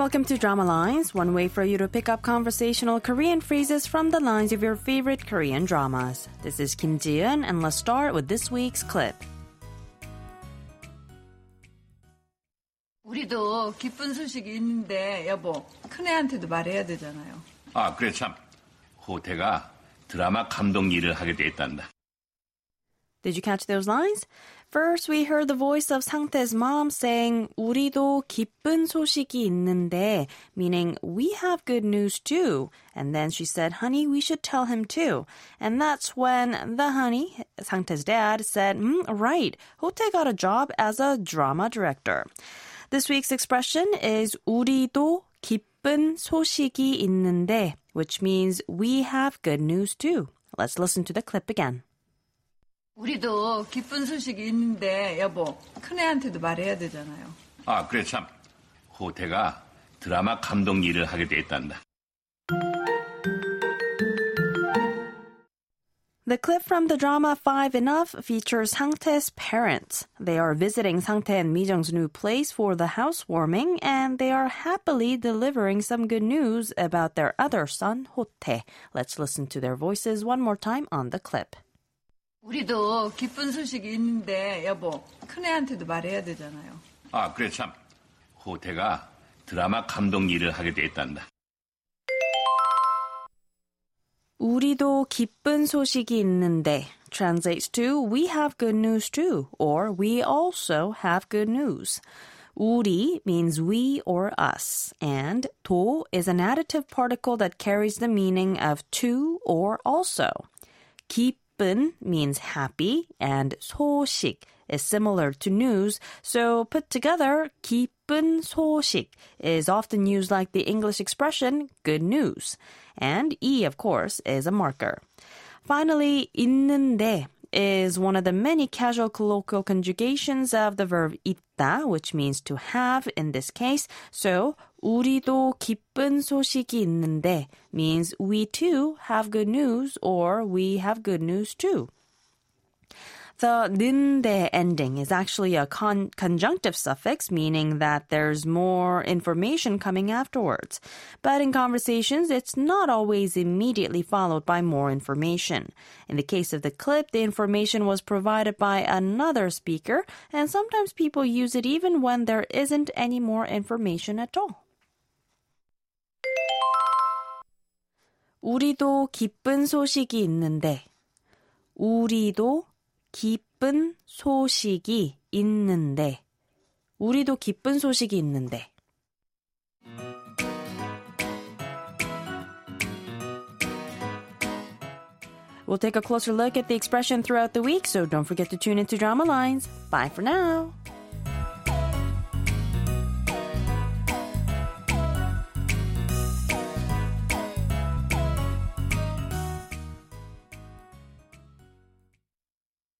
welcome to Drama Lines, one way for you to pick up conversational Korean phrases from the lines of your favorite Korean dramas. This is Kim Ji-eun, and let's start with this week's clip. 우리도 기쁜 소식이 있는데 여보 큰애한테도 말해야 되잖아요. 아, 그래 참. 호태가 드라마 감독 일을 하게 됐단다. Did you catch those lines? First, we heard the voice of 상태's mom saying, 우리도 기쁜 소식이 있는데, meaning, we have good news too. And then she said, honey, we should tell him too. And that's when the honey, 상태's dad, said, mm, right, Hotae got a job as a drama director. This week's expression is 우리도 기쁜 소식이 있는데, which means we have good news too. Let's listen to the clip again. 우리도 기쁜 소식이 있는데 여보 큰애한테도 말해야 되잖아요. 아, 그래 참. 호태가 드라마 감독 일을 하게 됐단다. The clip from the drama Five Enough features Sangtae's parents. They are visiting Sangtae and Mijung's new place for the housewarming, and they are happily delivering some good news about their other son, Hotae. Let's listen to their voices one more time on the clip. 우리도 기쁜 소식이 있는데 여보 큰애한테도 말해야 되잖아요. 아, 그래 참. 호태가 드라마 감독 일을 하게 됐단다. 우리도 기쁜 소식이 있는데 translates to we have good news too or we also have good news. 우리 means we or us and 도 is an additive particle that carries the meaning of to or also. 기 쁜 means happy and 소식 is similar to news, so put together 기쁜 소식 is often used like the English expression good news. And E, of course, is a marker. Finally, 있는데 is one of the many casual colloquial conjugations of the verb 있다, which means to have in this case. So, 우리도 기쁜 소식이 있는데 means we too have good news or we have good news too. The 는데 ending is actually a con- conjunctive suffix, meaning that there's more information coming afterwards. But in conversations, it's not always immediately followed by more information. In the case of the clip, the information was provided by another speaker, and sometimes people use it even when there isn't any more information at all. 우리도 기쁜 소식이 있는데, 우리도 기쁜 소식이 있는데, 우리도 기쁜 소식이 있는데. We'll take a closer look at the expression throughout the week, so don't forget to tune into Drama Lines. Bye for now.